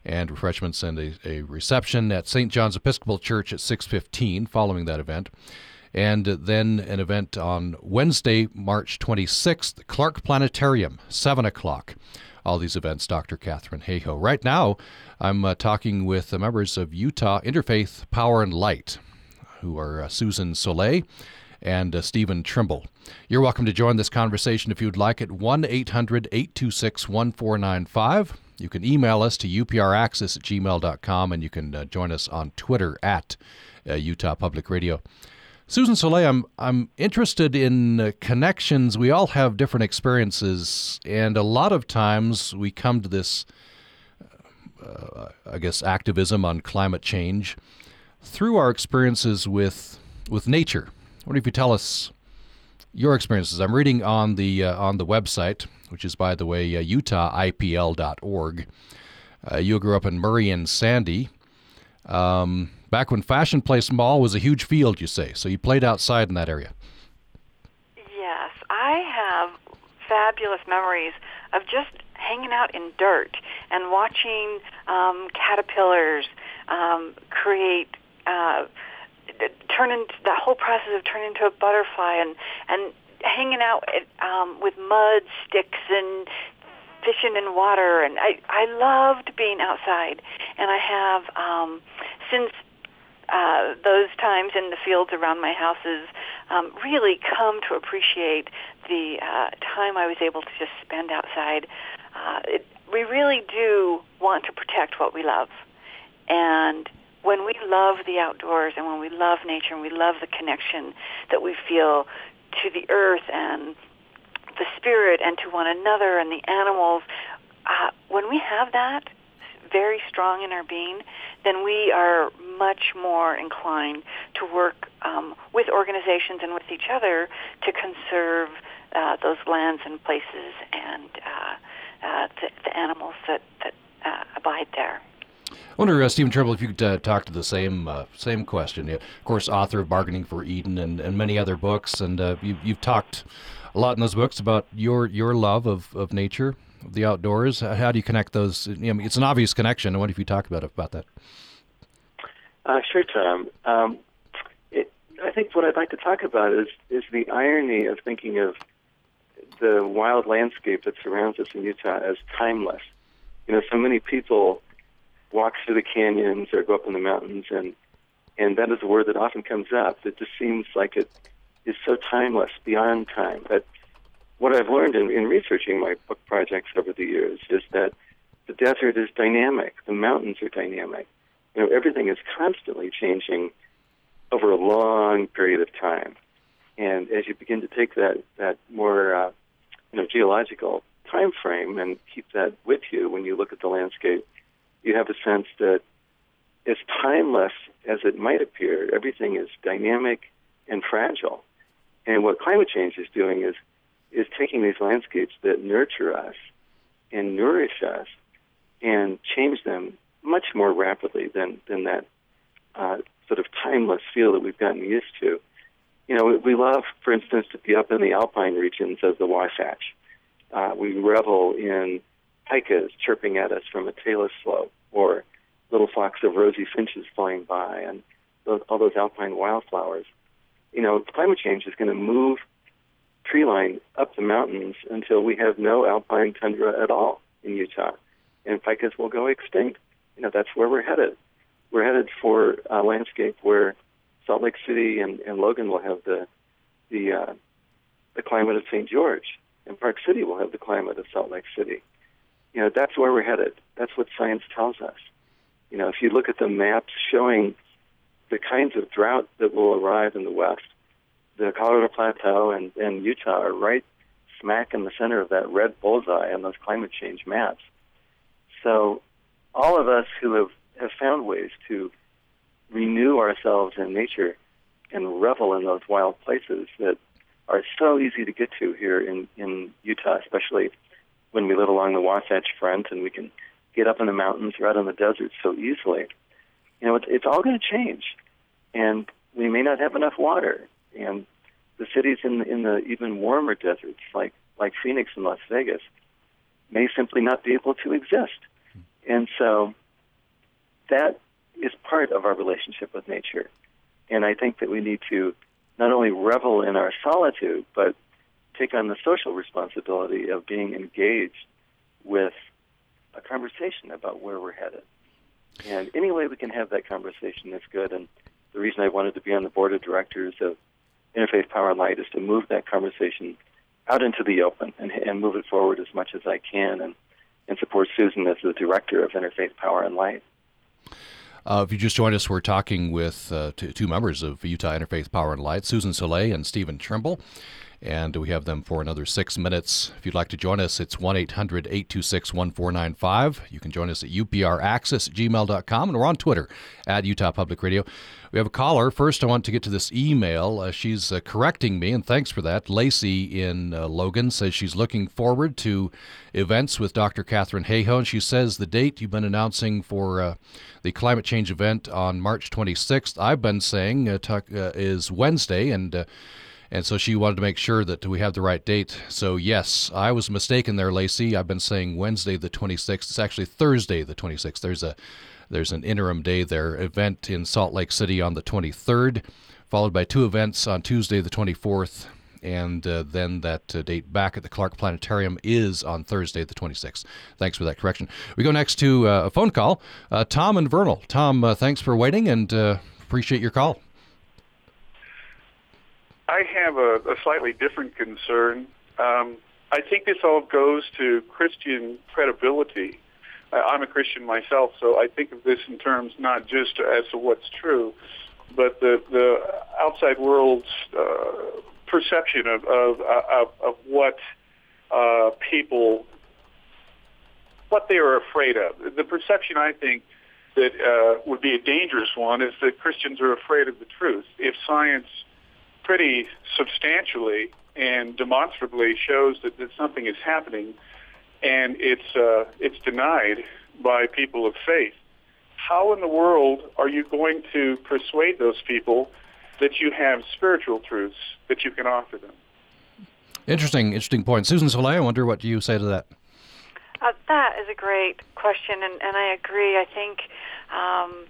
Speaker 1: and refreshments and a, a reception at St. John's Episcopal Church at 6:15 following that event. And then an event on Wednesday, March 26th, Clark Planetarium, 7 o'clock. All these events, Dr. Katharine Hayhoe. Right now, I'm uh, talking with the members of Utah Interfaith Power and Light, who are uh, Susan Soleil and uh, Stephen Trimble. You're welcome to join this conversation if you'd like at 1 800 826 1495. You can email us to upraccess at gmail.com and you can uh, join us on Twitter at uh, Utah Public Radio. Susan Soleil, I'm, I'm interested in uh, connections. We all have different experiences, and a lot of times we come to this, uh, I guess, activism on climate change through our experiences with, with nature. What if you tell us your experiences? I'm reading on the, uh, on the website which is, by the way, uh, utahipl.org. Uh, you grew up in Murray and Sandy. Um, back when Fashion Place Mall was a huge field, you say. So you played outside in that area.
Speaker 6: Yes, I have fabulous memories of just hanging out in dirt and watching um, caterpillars um, create. Uh, turn into that whole process of turning into a butterfly and and hanging out at, um, with mud sticks and fishing in water, and I I loved being outside, and I have um, since uh, those times in the fields around my houses um, really come to appreciate the uh, time I was able to just spend outside. Uh, it, we really do want to protect what we love, and when we love the outdoors and when we love nature and we love the connection that we feel to the earth and the spirit and to one another and the animals, uh, when we have that very strong in our being, then we are much more inclined to work um, with organizations and with each other to conserve uh, those lands and places and uh, uh, the, the, animals that, that uh, abide there.
Speaker 1: I wonder, uh, Stephen Trimble, if you could uh, talk to the same uh, same question. of course, author of Bargaining for Eden and, and many other books, and uh, you, you've talked a lot in those books about your your love of, of nature, of the outdoors. How do you connect those? You know, it's an obvious connection. I wonder if you talk about about that.
Speaker 7: Uh, sure, Tom. Um, it, I think what I'd like to talk about is is the irony of thinking of the wild landscape that surrounds us in Utah as timeless. You know, so many people walk through the canyons or go up in the mountains, and and that is a word that often comes up. It just seems like it is so timeless, beyond time. But what I've learned in, in researching my book projects over the years is that the desert is dynamic, the mountains are dynamic. You know, everything is constantly changing over a long period of time. And as you begin to take that that more uh, you know geological time frame and keep that with you when you look at the landscape, you have a sense that as timeless as it might appear, everything is dynamic and fragile. And what climate change is doing is is taking these landscapes that nurture us and nourish us and change them much more rapidly than than that uh, sort of timeless feel that we've gotten used to. You know, we love, for instance, to be up in the alpine regions of the Wasatch. Uh, we revel in pikas chirping at us from a talus slope, or little flocks of rosy finches flying by, and those, all those alpine wildflowers. You know, climate change is going to move tree line up the mountains until we have no alpine tundra at all in Utah, and pikas will go extinct. You know, that's where we're headed we're headed for a landscape where Salt Lake City and, and Logan will have the the uh, the climate of St. George, and Park City will have the climate of Salt Lake City. You know, that's where we're headed. That's what science tells us. You know, if you look at the maps showing the kinds of drought that will arrive in the West, the Colorado Plateau and, and Utah are right smack in the center of that red bullseye on those climate change maps. So all of us who have have found ways to renew ourselves in nature and revel in those wild places that are so easy to get to here in, in Utah, especially when we live along the Wasatch Front and we can get up in the mountains or out in the desert so easily. You know, it's, it's all going to change, and we may not have enough water. And the cities in in the even warmer deserts, like like Phoenix and Las Vegas, may simply not be able to exist. And so that is part of our relationship with nature. And I think that we need to not only revel in our solitude, but take on the social responsibility of being engaged with a conversation about where we're headed. And any way we can have that conversation is good. And the reason I wanted to be on the board of directors of Interfaith Power and Light is to move that conversation out into the open and, and move it forward as much as I can and, and support Susan as the director of Interfaith Power and Light.
Speaker 1: Uh, if you just joined us, we're talking with uh, two, two, members of Utah Interfaith Power and Light, Susan Soleil and Stephen Trimble. And we have them for another six minutes. If you'd like to join us, it's 1 800 826 1495. You can join us at at gmail.com, and we're on Twitter at Utah Public Radio. We have a caller. First, I want to get to this email. Uh, she's uh, correcting me, and thanks for that. Lacey in uh, Logan says she's looking forward to events with Dr. Katharine Hayhoe, and she says the date you've been announcing for uh, the climate change event on March 26th, I've been saying uh, uh, is Wednesday, and and so she wanted to make sure that we have the right date. So, yes, I was mistaken there, Lacey. I've been saying Wednesday the 26th. It's actually Thursday the 26th. There's a there's an interim day there, event in Salt Lake City on the 23rd, followed by two events on Tuesday the 24th, and uh, then that uh, date back at the Clark Planetarium is on Thursday the 26th. Thanks for that correction. We go next to uh, a phone call. Uh, Tom and Vernal. Tom, uh, thanks for waiting and uh, appreciate your call.
Speaker 8: I have a, a slightly different concern. Um, I think this all goes to Christian credibility. I'm a Christian myself, so I think of this in terms not just as to what's true, but the the outside world's uh, perception of of, of, of what uh, people what they are afraid of. The perception, I think, that uh, would be a dangerous one is that Christians are afraid of the truth. If science pretty substantially and demonstrably shows that, that something is happening, and it's uh, it's denied by people of faith. How in the world are you going to persuade those people that you have spiritual truths that you can offer them?
Speaker 1: Interesting, interesting point. Susan Soleil, I wonder what do you say to that.
Speaker 6: Uh, that is a great question, and, and I agree. I think um,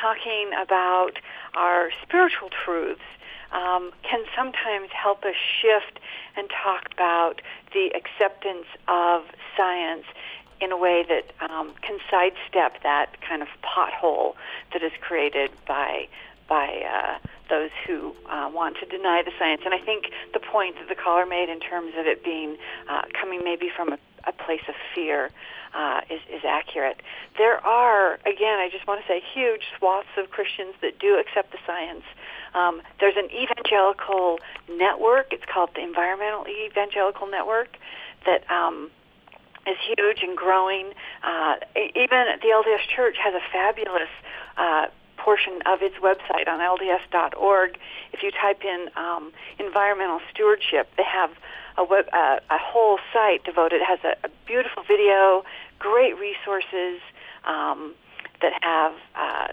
Speaker 6: talking about our spiritual truths um, can sometimes help us shift and talk about the acceptance of science in a way that um, can sidestep that kind of pothole that is created by by uh, those who uh, want to deny the science. And I think the point that the caller made in terms of it being uh, coming maybe from a, a place of fear uh, is, is accurate. There are, again, I just want to say, huge swaths of Christians that do accept the science. Um, there's an evangelical network. It's called the Environmental Evangelical Network that um, is huge and growing. Uh, even the LDS Church has a fabulous uh, portion of its website on LDS.org. If you type in um, environmental stewardship, they have a, web, uh, a whole site devoted. It has a, a beautiful video, great resources um, that have uh,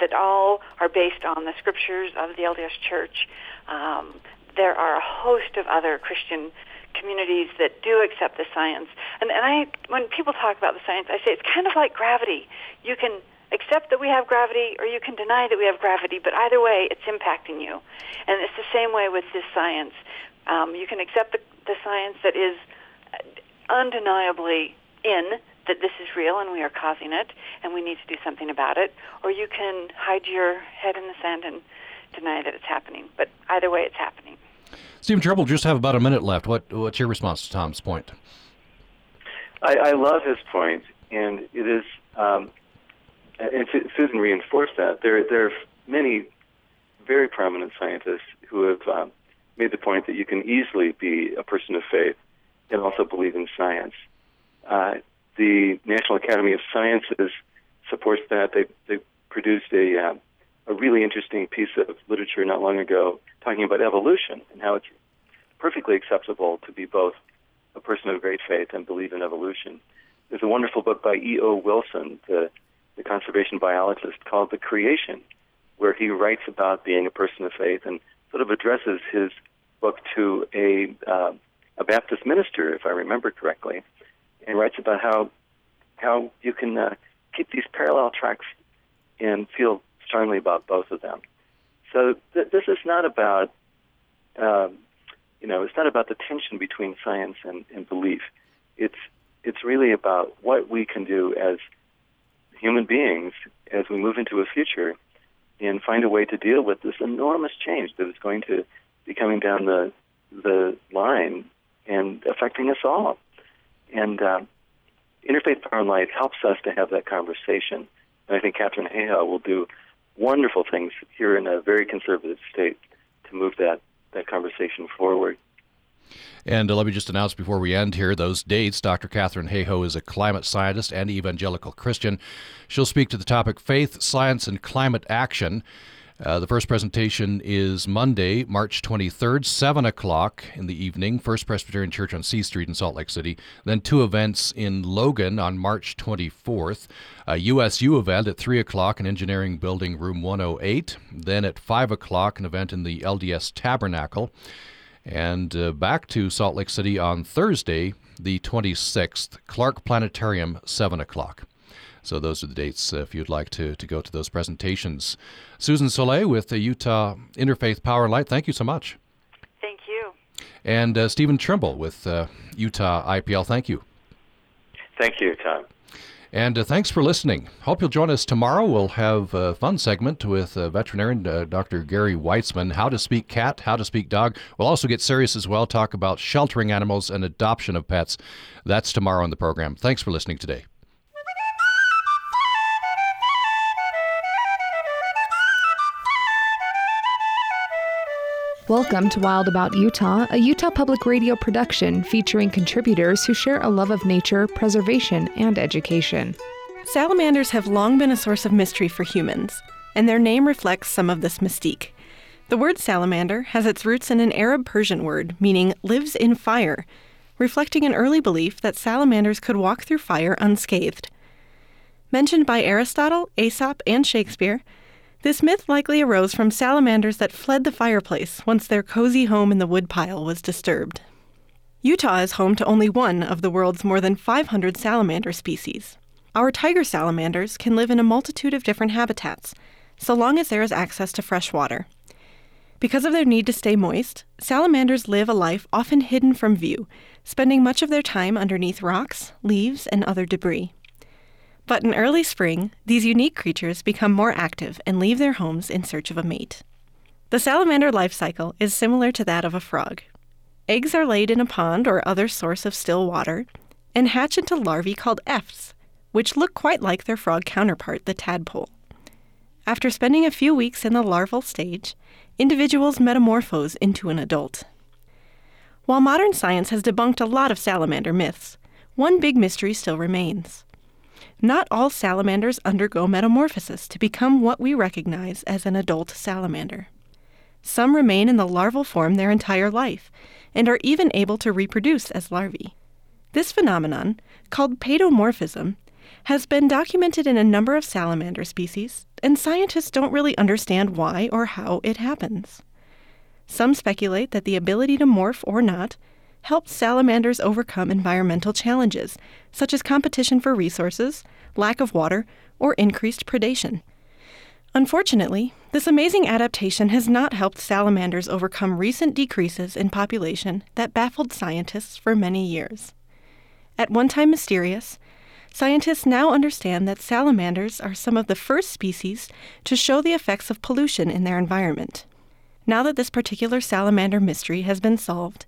Speaker 6: that all are based on the scriptures of the LDS Church. Um, there are a host of other Christian communities that do accept the science. And, and I, when people talk about the science, I say it's kind of like gravity. You can accept that we have gravity or you can deny that we have gravity, but either way, it's impacting you. And it's the same way with this science. Um, you can accept the, the science that is undeniably in that this is real and we are causing it and we need to do something about it, or you can hide your head in the sand and deny that it's happening. But either way, it's happening.
Speaker 1: Stephen Trimble, just have about a minute left. What, what's your response to Tom's point?
Speaker 7: I, I love his point, and it is, um, and Susan reinforced that. There, there are many very prominent scientists who have um, made the point that you can easily be a person of faith and also believe in science. Uh, the National Academy of Sciences supports that. They they produced a uh, a really interesting piece of literature not long ago talking about evolution and how it's perfectly acceptable to be both a person of great faith and believe in evolution. There's a wonderful book by E.O. Wilson, the, the conservation biologist, called The Creation, where he writes about being a person of faith and sort of addresses his book to a, uh, a Baptist minister, if I remember correctly, and writes about how how you can uh, keep these parallel tracks and feel strongly about both of them. So th- this is not about um, you know it's not about the tension between science and, and belief. It's it's really about what we can do as human beings as we move into a future and find a way to deal with this enormous change that is going to be coming down the the line and affecting us all. And uh, Interfaith Power and helps us to have that conversation. And I think Katharine Hayhoe will do wonderful things here in a very conservative state to move that, that conversation forward.
Speaker 1: And uh, let me just announce before we end here those dates. Dr. Katharine Hayhoe is a climate scientist and evangelical Christian. She'll speak to the topic Faith, Science, and Climate Action. Uh, the first presentation is Monday, March 23rd, 7 o'clock in the evening, First Presbyterian Church on C Street in Salt Lake City. Then two events in Logan on March 24th. A USU event at 3 o'clock in Engineering Building Room 108. Then at 5 o'clock, an event in the LDS Tabernacle. And uh, back to Salt Lake City on Thursday, the 26th, Clark Planetarium, 7 o'clock. So those are the dates uh, if you'd like to, to go to those presentations. Susan Soleil with the Utah Interfaith Power and Light, thank you so much.
Speaker 6: Thank you.
Speaker 1: And uh, Stephen Trimble with uh, Utah IPL, thank you.
Speaker 7: Thank you, Tom.
Speaker 1: And uh, thanks for listening. Hope you'll join us tomorrow. We'll have a fun segment with uh, veterinarian uh, Dr. Gary Weitzman how to speak cat, how to speak dog. We'll also get serious as well, talk about sheltering animals and adoption of pets. That's tomorrow on the program. Thanks for listening today.
Speaker 9: Welcome to Wild About Utah, a Utah Public Radio production featuring contributors who share a love of nature, preservation, and education.
Speaker 10: Salamanders have long been a source of mystery for humans, and their name reflects some of this mystique. The word salamander has its roots in an Arab Persian word meaning lives in fire, reflecting an early belief that salamanders could walk through fire unscathed. Mentioned by Aristotle, Aesop, and Shakespeare, this myth likely arose from salamanders that fled the fireplace once their cozy home in the woodpile was disturbed. Utah is home to only one of the world's more than 500 salamander species. Our tiger salamanders can live in a multitude of different habitats, so long as there is access to fresh water. Because of their need to stay moist, salamanders live a life often hidden from view, spending much of their time underneath rocks, leaves, and other debris. But in early spring, these unique creatures become more active and leave their homes in search of a mate. The salamander life cycle is similar to that of a frog. Eggs are laid in a pond or other source of still water and hatch into larvae called efts, which look quite like their frog counterpart, the tadpole. After spending a few weeks in the larval stage, individuals metamorphose into an adult. While modern science has debunked a lot of salamander myths, one big mystery still remains. Not all salamanders undergo metamorphosis to become what we recognize as an adult salamander. Some remain in the larval form their entire life and are even able to reproduce as larvae. This phenomenon, called paedomorphism, has been documented in a number of salamander species, and scientists don't really understand why or how it happens. Some speculate that the ability to morph or not helps salamanders overcome environmental challenges, such as competition for resources, lack of water, or increased predation. Unfortunately, this amazing adaptation has not helped salamanders overcome recent decreases in population that baffled scientists for many years. At one time mysterious, scientists now understand that salamanders are some of the first species to show the effects of pollution in their environment. Now that this particular salamander mystery has been solved,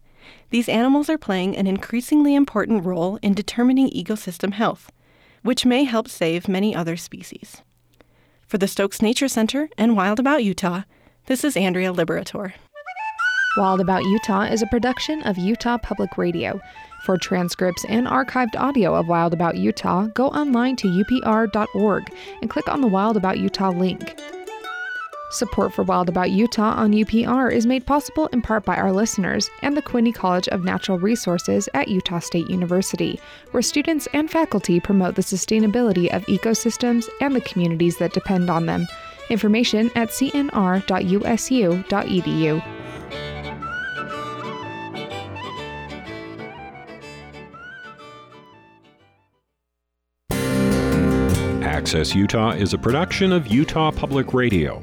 Speaker 10: these animals are playing an increasingly important role in determining ecosystem health, which may help save many other species. For the Stokes Nature Center and Wild About Utah, this is Andrea Liberatore.
Speaker 9: Wild About Utah is a production of Utah Public Radio. For transcripts and archived audio of Wild About Utah, go online to upr.org and click on the Wild About Utah link. Support for Wild About Utah on UPR is made possible in part by our listeners and the Quinney College of Natural Resources at Utah State University, where students and faculty promote the sustainability of ecosystems and the communities that depend on them. Information at cnr.usu.edu.
Speaker 11: Access Utah is a production of Utah Public Radio.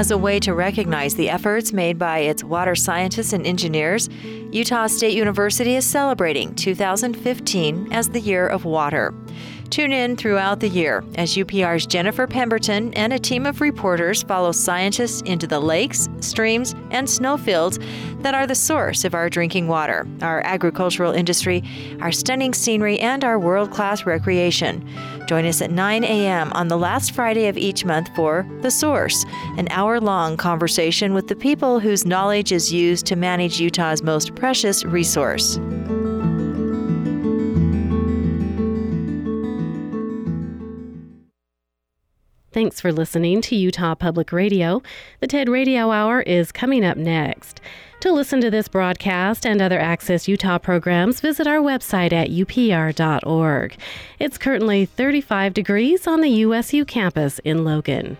Speaker 3: As a way to recognize the efforts made by its water scientists and engineers, Utah State University is celebrating 2015 as the Year of Water. Tune in throughout the year as UPR's Jennifer Pemberton and a team of reporters follow scientists into the lakes, streams, and snowfields that are the source of our drinking water, our agricultural industry, our stunning scenery, and our world class recreation. Join us at 9 a.m. on the last Friday of each month for The Source, an hour long conversation with the people whose knowledge is used to manage Utah's most precious resource.
Speaker 12: Thanks for listening to Utah Public Radio. The TED Radio Hour is coming up next. To listen to this broadcast and other Access Utah programs, visit our website at upr.org. It's currently 35 degrees on the USU campus in Logan.